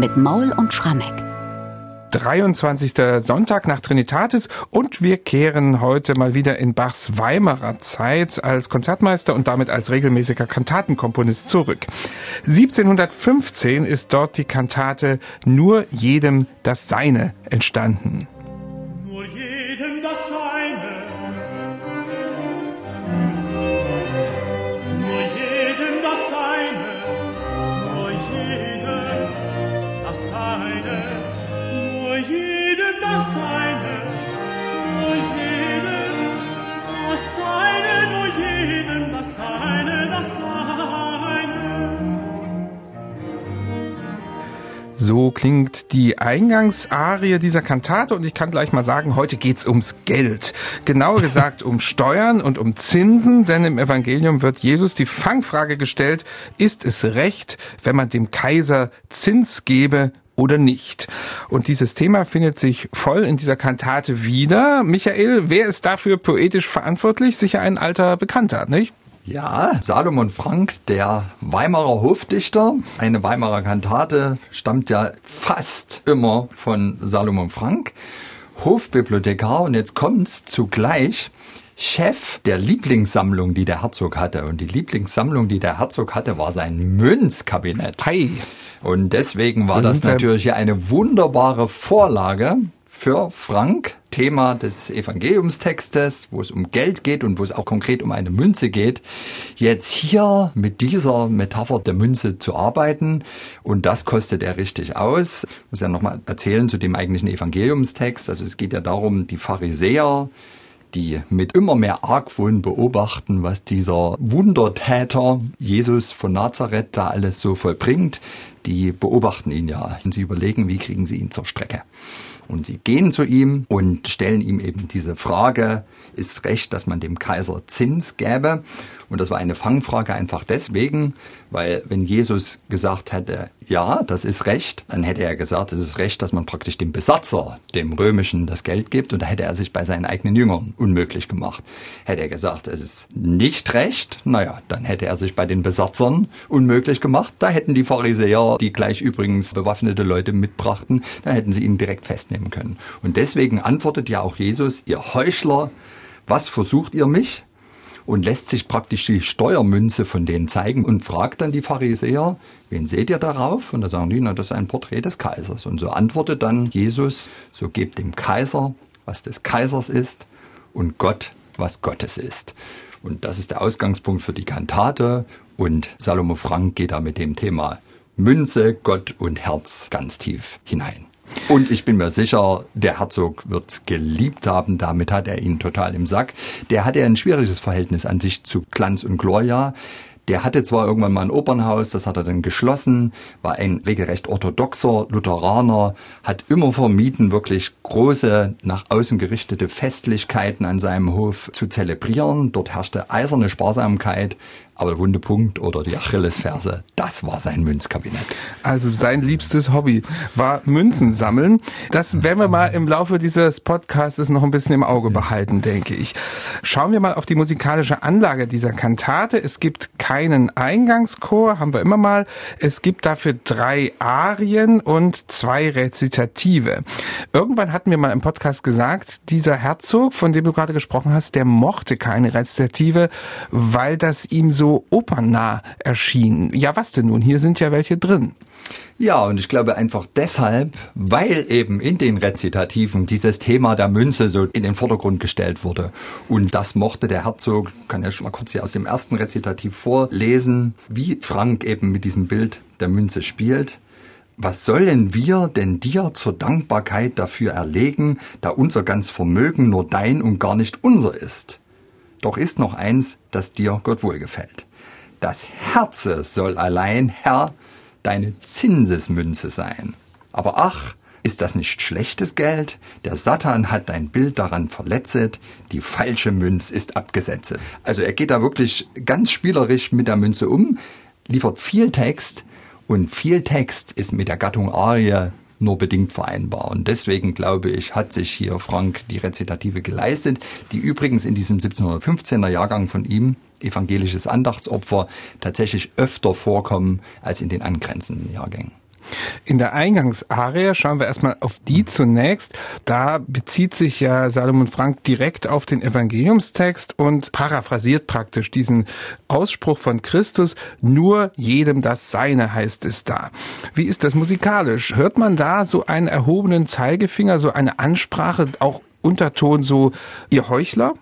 mit Maul und Schrammeck. 23. Sonntag nach Trinitatis und wir kehren heute mal wieder in Bachs Weimarer Zeit als Konzertmeister und damit als regelmäßiger Kantatenkomponist zurück. 1715 ist dort die Kantate Nur jedem das Seine entstanden. So klingt die Eingangsarie dieser Kantate und ich kann gleich mal sagen, heute geht's ums Geld. Genauer gesagt um Steuern und um Zinsen, denn im Evangelium wird Jesus die Fangfrage gestellt, ist es recht, wenn man dem Kaiser Zins gebe oder nicht. Und dieses Thema findet sich voll in dieser Kantate wieder. Michael, wer ist dafür poetisch verantwortlich? Sicher ein alter Bekannter, nicht? Ja, Salomon Frank, der Weimarer Hofdichter. Eine Weimarer Kantate stammt ja fast immer von Salomon Frank. Hofbibliothekar und jetzt kommt's zugleich Chef der Lieblingssammlung, die der Herzog hatte. Und die Lieblingssammlung, die der Herzog hatte, war sein Münzkabinett. Hi. Und deswegen war das, das natürlich eine wunderbare Vorlage für Frank, Thema des Evangeliumstextes, wo es um Geld geht und wo es auch konkret um eine Münze geht, jetzt hier mit dieser Metapher der Münze zu arbeiten. Und das kostet er richtig aus. Ich muss ja nochmal erzählen zu dem eigentlichen Evangeliumstext. Also es geht ja darum, die Pharisäer, die mit immer mehr Argwohn beobachten, was dieser Wundertäter Jesus von Nazareth da alles so vollbringt, die beobachten ihn ja und sie überlegen, wie kriegen sie ihn zur Strecke. Und sie gehen zu ihm und stellen ihm eben diese Frage, ist recht, dass man dem Kaiser Zins gäbe? Und das war eine Fangfrage einfach deswegen, weil wenn Jesus gesagt hätte, ja, das ist recht, dann hätte er gesagt, es ist recht, dass man praktisch dem Besatzer, dem Römischen, das Geld gibt. Und da hätte er sich bei seinen eigenen Jüngern unmöglich gemacht. Hätte er gesagt, es ist nicht recht, naja, dann hätte er sich bei den Besatzern unmöglich gemacht. Da hätten die Pharisäer, die gleich übrigens bewaffnete Leute mitbrachten, da hätten sie ihn direkt festnehmen können. Und deswegen antwortet ja auch Jesus, ihr Heuchler, was versucht ihr mich? Und lässt sich praktisch die Steuermünze von denen zeigen und fragt dann die Pharisäer, wen seht ihr darauf? Und da sagen die, na, das ist ein Porträt des Kaisers. Und so antwortet dann Jesus, so gebt dem Kaiser, was des Kaisers ist und Gott, was Gottes ist. Und das ist der Ausgangspunkt für die Kantate und Salomo Frank geht da mit dem Thema Münze, Gott und Herz ganz tief hinein. Und ich bin mir sicher, der Herzog wird's geliebt haben. Damit hat er ihn total im Sack. Der hatte ein schwieriges Verhältnis an sich zu Glanz und Gloria. Der hatte zwar irgendwann mal ein Opernhaus, das hat er dann geschlossen, war ein regelrecht orthodoxer Lutheraner, hat immer vermieden, wirklich große, nach außen gerichtete Festlichkeiten an seinem Hof zu zelebrieren. Dort herrschte eiserne Sparsamkeit, aber der wunde Punkt oder die Achillesferse, das war sein Münzkabinett. Also sein liebstes Hobby war Münzen sammeln. Das werden wir mal im Laufe dieses Podcasts noch ein bisschen im Auge behalten, denke ich. Schauen wir mal auf die musikalische Anlage dieser Kantate. Es gibt keinen Eingangschor, haben wir immer mal. Es gibt dafür drei Arien und zwei Rezitative. Irgendwann hatten wir mal im Podcast gesagt, dieser Herzog, von dem du gerade gesprochen hast, der mochte keine Rezitative, weil das ihm so opernnah erschienen. Ja, was denn nun? Hier sind ja welche drin. Ja, und ich glaube einfach deshalb, weil eben in den Rezitativen dieses Thema der Münze so in den Vordergrund gestellt wurde. Und das mochte der Herzog, kann ja schon mal kurz hier aus dem ersten Rezitativ vorlesen, wie Frank eben mit diesem Bild der Münze spielt. Was sollen wir denn dir zur Dankbarkeit dafür erlegen, da unser ganz Vermögen nur dein und gar nicht unser ist? Doch ist noch eins, das dir Gott wohlgefällt. Das Herze soll allein, Herr, deine Zinsesmünze sein. Aber ach, ist das nicht schlechtes Geld? Der Satan hat dein Bild daran verletzet, die falsche Münz ist abgesetzt. Also er geht da wirklich ganz spielerisch mit der Münze um, liefert viel Text und viel Text ist mit der Gattung Arie nur bedingt vereinbar. Und deswegen glaube ich, hat sich hier Frank die Rezitative geleistet, die übrigens in diesem 1715er Jahrgang von ihm evangelisches Andachtsopfer tatsächlich öfter vorkommen als in den angrenzenden Jahrgängen. In der Eingangsarie schauen wir erstmal auf die zunächst. Da bezieht sich ja Salomon Frank direkt auf den Evangeliumstext und paraphrasiert praktisch diesen Ausspruch von Christus, nur jedem das Seine heißt es da. Wie ist das musikalisch? Hört man da so einen erhobenen Zeigefinger, so eine Ansprache, auch Unterton so, ihr Heuchler?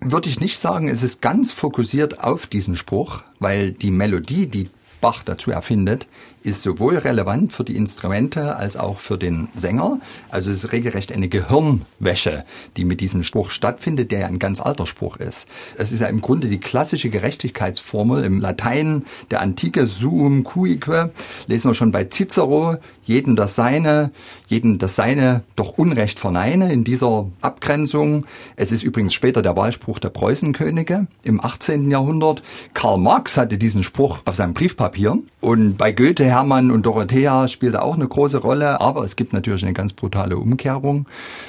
Würde ich nicht sagen, es ist ganz fokussiert auf diesen Spruch, weil die Melodie, die Bach dazu erfindet, ist sowohl relevant für die Instrumente als auch für den Sänger. Also es ist regelrecht eine Gehirnwäsche, die mit diesem Spruch stattfindet, der ja ein ganz alter Spruch ist. Es ist ja im Grunde die klassische Gerechtigkeitsformel im Latein der Antike, suum cuique, lesen wir schon bei Cicero, jeden das Seine, jeden das Seine doch Unrecht verneine in dieser Abgrenzung. Es ist übrigens später der Wahlspruch der Preußenkönige im 18. Jahrhundert. Karl Marx hatte diesen Spruch auf seinem Briefpapier und bei Goethe Hermann und Dorothea spielte auch eine große Rolle, aber es gibt natürlich eine ganz brutale Umkehrung,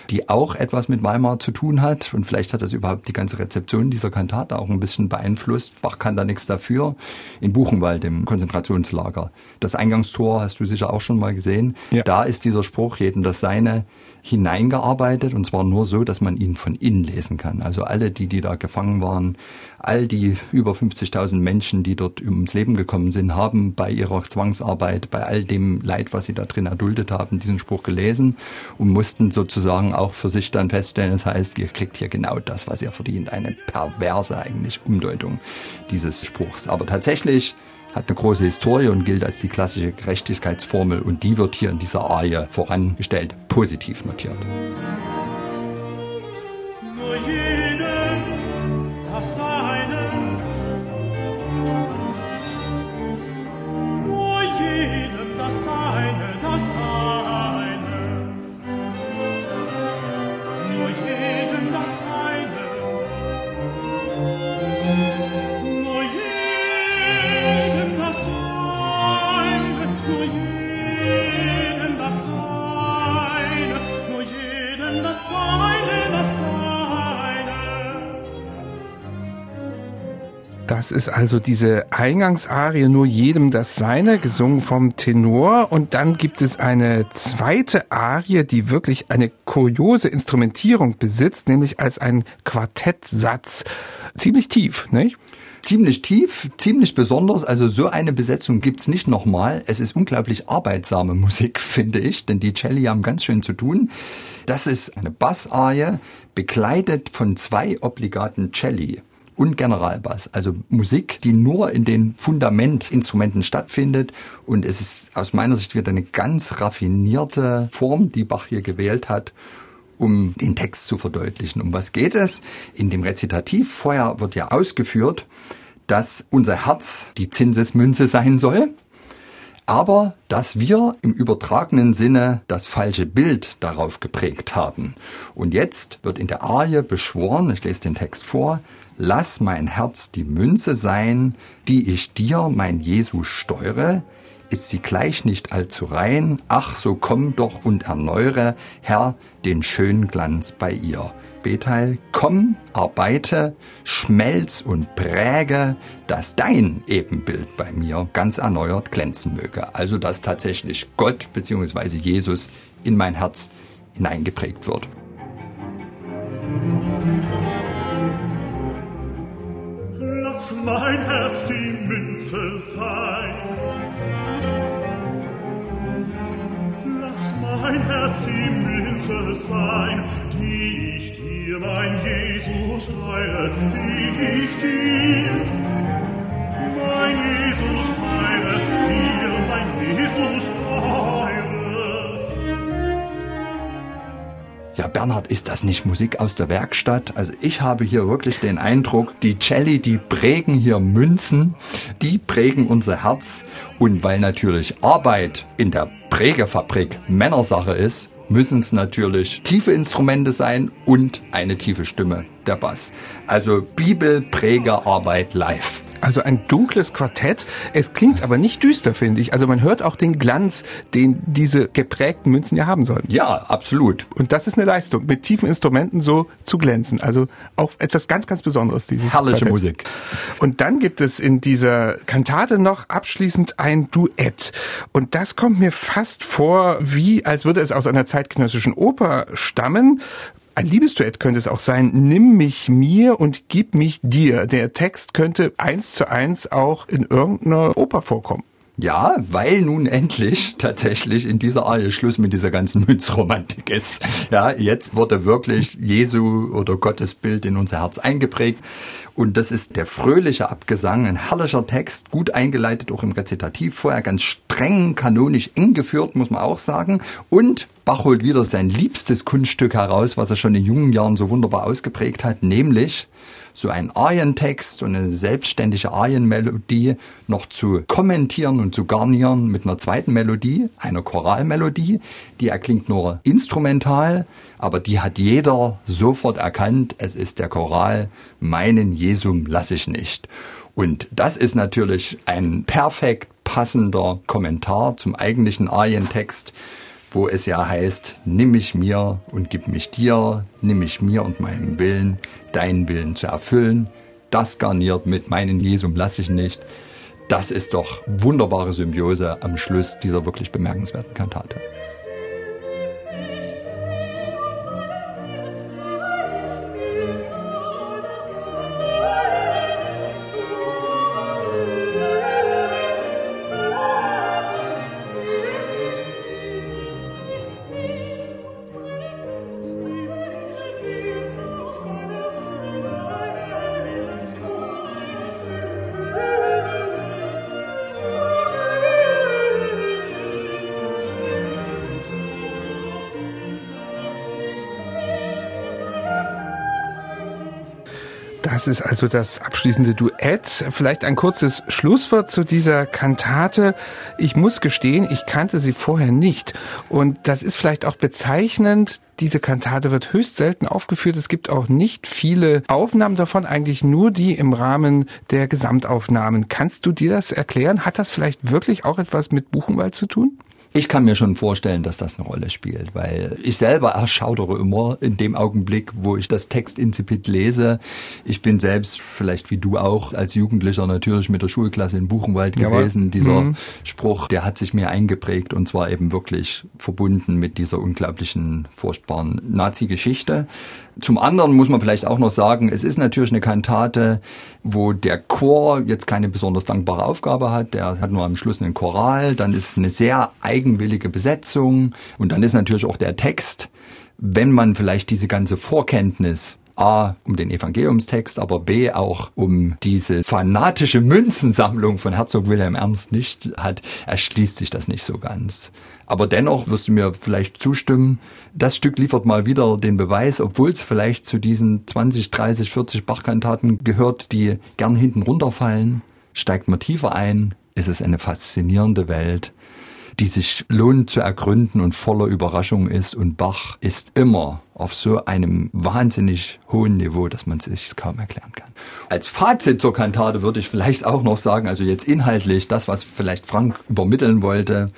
die auch etwas mit Weimar zu tun hat und vielleicht hat das überhaupt die ganze Rezeption dieser Kantate auch ein bisschen beeinflusst. Bach kann da nichts dafür. In Buchenwald, im Konzentrationslager. Das Eingangstor hast du sicher auch schon mal gesehen. Ja. Da ist dieser Spruch, jedem das Seine, hineingearbeitet und zwar nur so, dass man ihn von innen lesen kann. Also alle, die, die da gefangen waren, all die über 50.000 Menschen, die dort ums Leben gekommen sind, haben bei ihrer Zwangsarbeit, bei all dem Leid, was sie da drin erduldet haben, diesen Spruch gelesen und mussten sozusagen auch für sich dann feststellen, das heißt, ihr kriegt hier genau das, was ihr verdient. Eine perverse eigentlich Umdeutung dieses Spruchs. Aber tatsächlich hat eine große Historie und gilt als die klassische Gerechtigkeitsformel und die wird hier in dieser Arie vorangestellt, positiv notiert. Das ist also diese Eingangsarie, nur jedem das Seine, gesungen vom Tenor. Und dann gibt es eine zweite Arie, die wirklich eine kuriose Instrumentierung besitzt, nämlich als ein Quartettsatz. Ziemlich tief, nicht? ziemlich tief, ziemlich besonders. Also so eine Besetzung gibt's nicht nochmal. Es ist unglaublich arbeitsame Musik, finde ich, denn die Celli haben ganz schön zu tun. Das ist eine Bassarie, begleitet von zwei obligaten Celli und Generalbass. Also Musik, die nur in den Fundamentinstrumenten stattfindet. Und es ist aus meiner Sicht wieder eine ganz raffinierte Form, die Bach hier gewählt hat um den Text zu verdeutlichen. Um was geht es? In dem Rezitativ vorher wird ja ausgeführt, dass unser Herz die Zinsesmünze sein soll, aber dass wir im übertragenen Sinne das falsche Bild darauf geprägt haben. Und jetzt wird in der Arie beschworen, ich lese den Text vor, Lass mein Herz die Münze sein, die ich dir, mein Jesus, steuere. Ist sie gleich nicht allzu rein? Ach, so komm doch und erneuere, Herr, den schönen Glanz bei ihr. B-Teil, komm, arbeite, schmelz und präge, dass dein Ebenbild bei mir ganz erneuert glänzen möge. Also, dass tatsächlich Gott bzw. Jesus in mein Herz hineingeprägt wird. Mein Herz die Münze sein. Lass mein Herz die Münze sein, die ich dir, mein Jesus, teile, die ich dir, Bernhard, ist das nicht Musik aus der Werkstatt? Also ich habe hier wirklich den Eindruck, die Celli, die prägen hier Münzen, die prägen unser Herz. Und weil natürlich Arbeit in der Prägefabrik Männersache ist, müssen es natürlich tiefe Instrumente sein und eine tiefe Stimme, der Bass. Also Bibelprägerarbeit live. Also ein dunkles Quartett. Es klingt aber nicht düster, finde ich. Also man hört auch den Glanz, den diese geprägten Münzen ja haben sollen. Ja, absolut. Und das ist eine Leistung, mit tiefen Instrumenten so zu glänzen. Also auch etwas ganz, ganz Besonderes, dieses Herrliche Quartett. Musik. Und dann gibt es in dieser Kantate noch abschließend ein Duett. Und das kommt mir fast vor, wie als würde es aus einer zeitgenössischen Oper stammen. Ein Liebesduett könnte es auch sein, nimm mich mir und gib mich dir. Der Text könnte eins zu eins auch in irgendeiner Oper vorkommen. Ja, weil nun endlich tatsächlich in dieser Arie Schluss mit dieser ganzen Münzromantik ist. Ja, jetzt wurde wirklich Jesu oder Gottes Bild in unser Herz eingeprägt. Und das ist der fröhliche Abgesang, ein herrlicher Text, gut eingeleitet auch im Rezitativ, vorher ganz streng kanonisch eng geführt, muss man auch sagen. Und Bach holt wieder sein liebstes Kunststück heraus, was er schon in jungen Jahren so wunderbar ausgeprägt hat, nämlich so einen Arientext und eine selbstständige Arienmelodie noch zu kommentieren und zu garnieren mit einer zweiten Melodie, einer Choralmelodie. Die erklingt nur instrumental, aber die hat jeder sofort erkannt. Es ist der Choral, meinen Jesum lass ich nicht. Und das ist natürlich ein perfekt passender Kommentar zum eigentlichen Arientext wo es ja heißt, nimm mich mir und gib mich dir, nimm mich mir und meinem Willen, deinen Willen zu erfüllen. Das garniert mit meinen Jesum lasse ich nicht. Das ist doch wunderbare Symbiose am Schluss dieser wirklich bemerkenswerten Kantate. Das ist also das abschließende Duett. Vielleicht ein kurzes Schlusswort zu dieser Kantate. Ich muss gestehen, ich kannte sie vorher nicht. Und das ist vielleicht auch bezeichnend. Diese Kantate wird höchst selten aufgeführt. Es gibt auch nicht viele Aufnahmen davon, eigentlich nur die im Rahmen der Gesamtaufnahmen. Kannst du dir das erklären? Hat das vielleicht wirklich auch etwas mit Buchenwald zu tun? Ich kann mir schon vorstellen, dass das eine Rolle spielt, weil ich selber erschaudere immer in dem Augenblick, wo ich das Textinzipit lese. Ich bin selbst, vielleicht wie du auch, als Jugendlicher natürlich mit der Schulklasse in Buchenwald gewesen. Jawohl. Dieser mhm. Spruch, der hat sich mir eingeprägt und zwar eben wirklich verbunden mit dieser unglaublichen, furchtbaren Nazi-Geschichte. Zum anderen muss man vielleicht auch noch sagen, es ist natürlich eine Kantate, wo der Chor jetzt keine besonders dankbare Aufgabe hat. Der hat nur am Schluss einen Choral. Dann ist es eine sehr eigenwillige Besetzung. Und dann ist natürlich auch der Text, wenn man vielleicht diese ganze Vorkenntnis A, um den Evangeliumstext, aber B, auch um diese fanatische Münzensammlung von Herzog Wilhelm Ernst nicht hat, erschließt sich das nicht so ganz. Aber dennoch wirst du mir vielleicht zustimmen, das Stück liefert mal wieder den Beweis, obwohl es vielleicht zu diesen 20, 30, 40 Bachkantaten gehört, die gern hinten runterfallen, steigt man tiefer ein, ist es eine faszinierende Welt, die sich lohnt zu ergründen und voller Überraschung ist. Und Bach ist immer auf so einem wahnsinnig hohen Niveau, dass man es sich kaum erklären kann. Als Fazit zur Kantate würde ich vielleicht auch noch sagen, also jetzt inhaltlich das, was vielleicht Frank übermitteln wollte,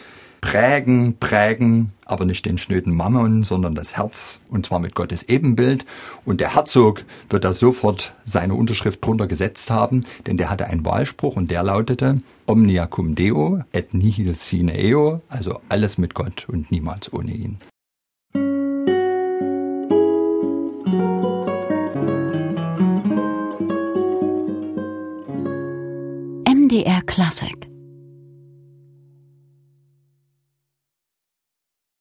prägen, prägen, aber nicht den schnöden Mammon, sondern das Herz, und zwar mit Gottes Ebenbild. Und der Herzog wird da sofort seine Unterschrift drunter gesetzt haben, denn der hatte einen Wahlspruch und der lautete Omnia cum Deo et nihil sine eo, also alles mit Gott und niemals ohne ihn. MDR Classic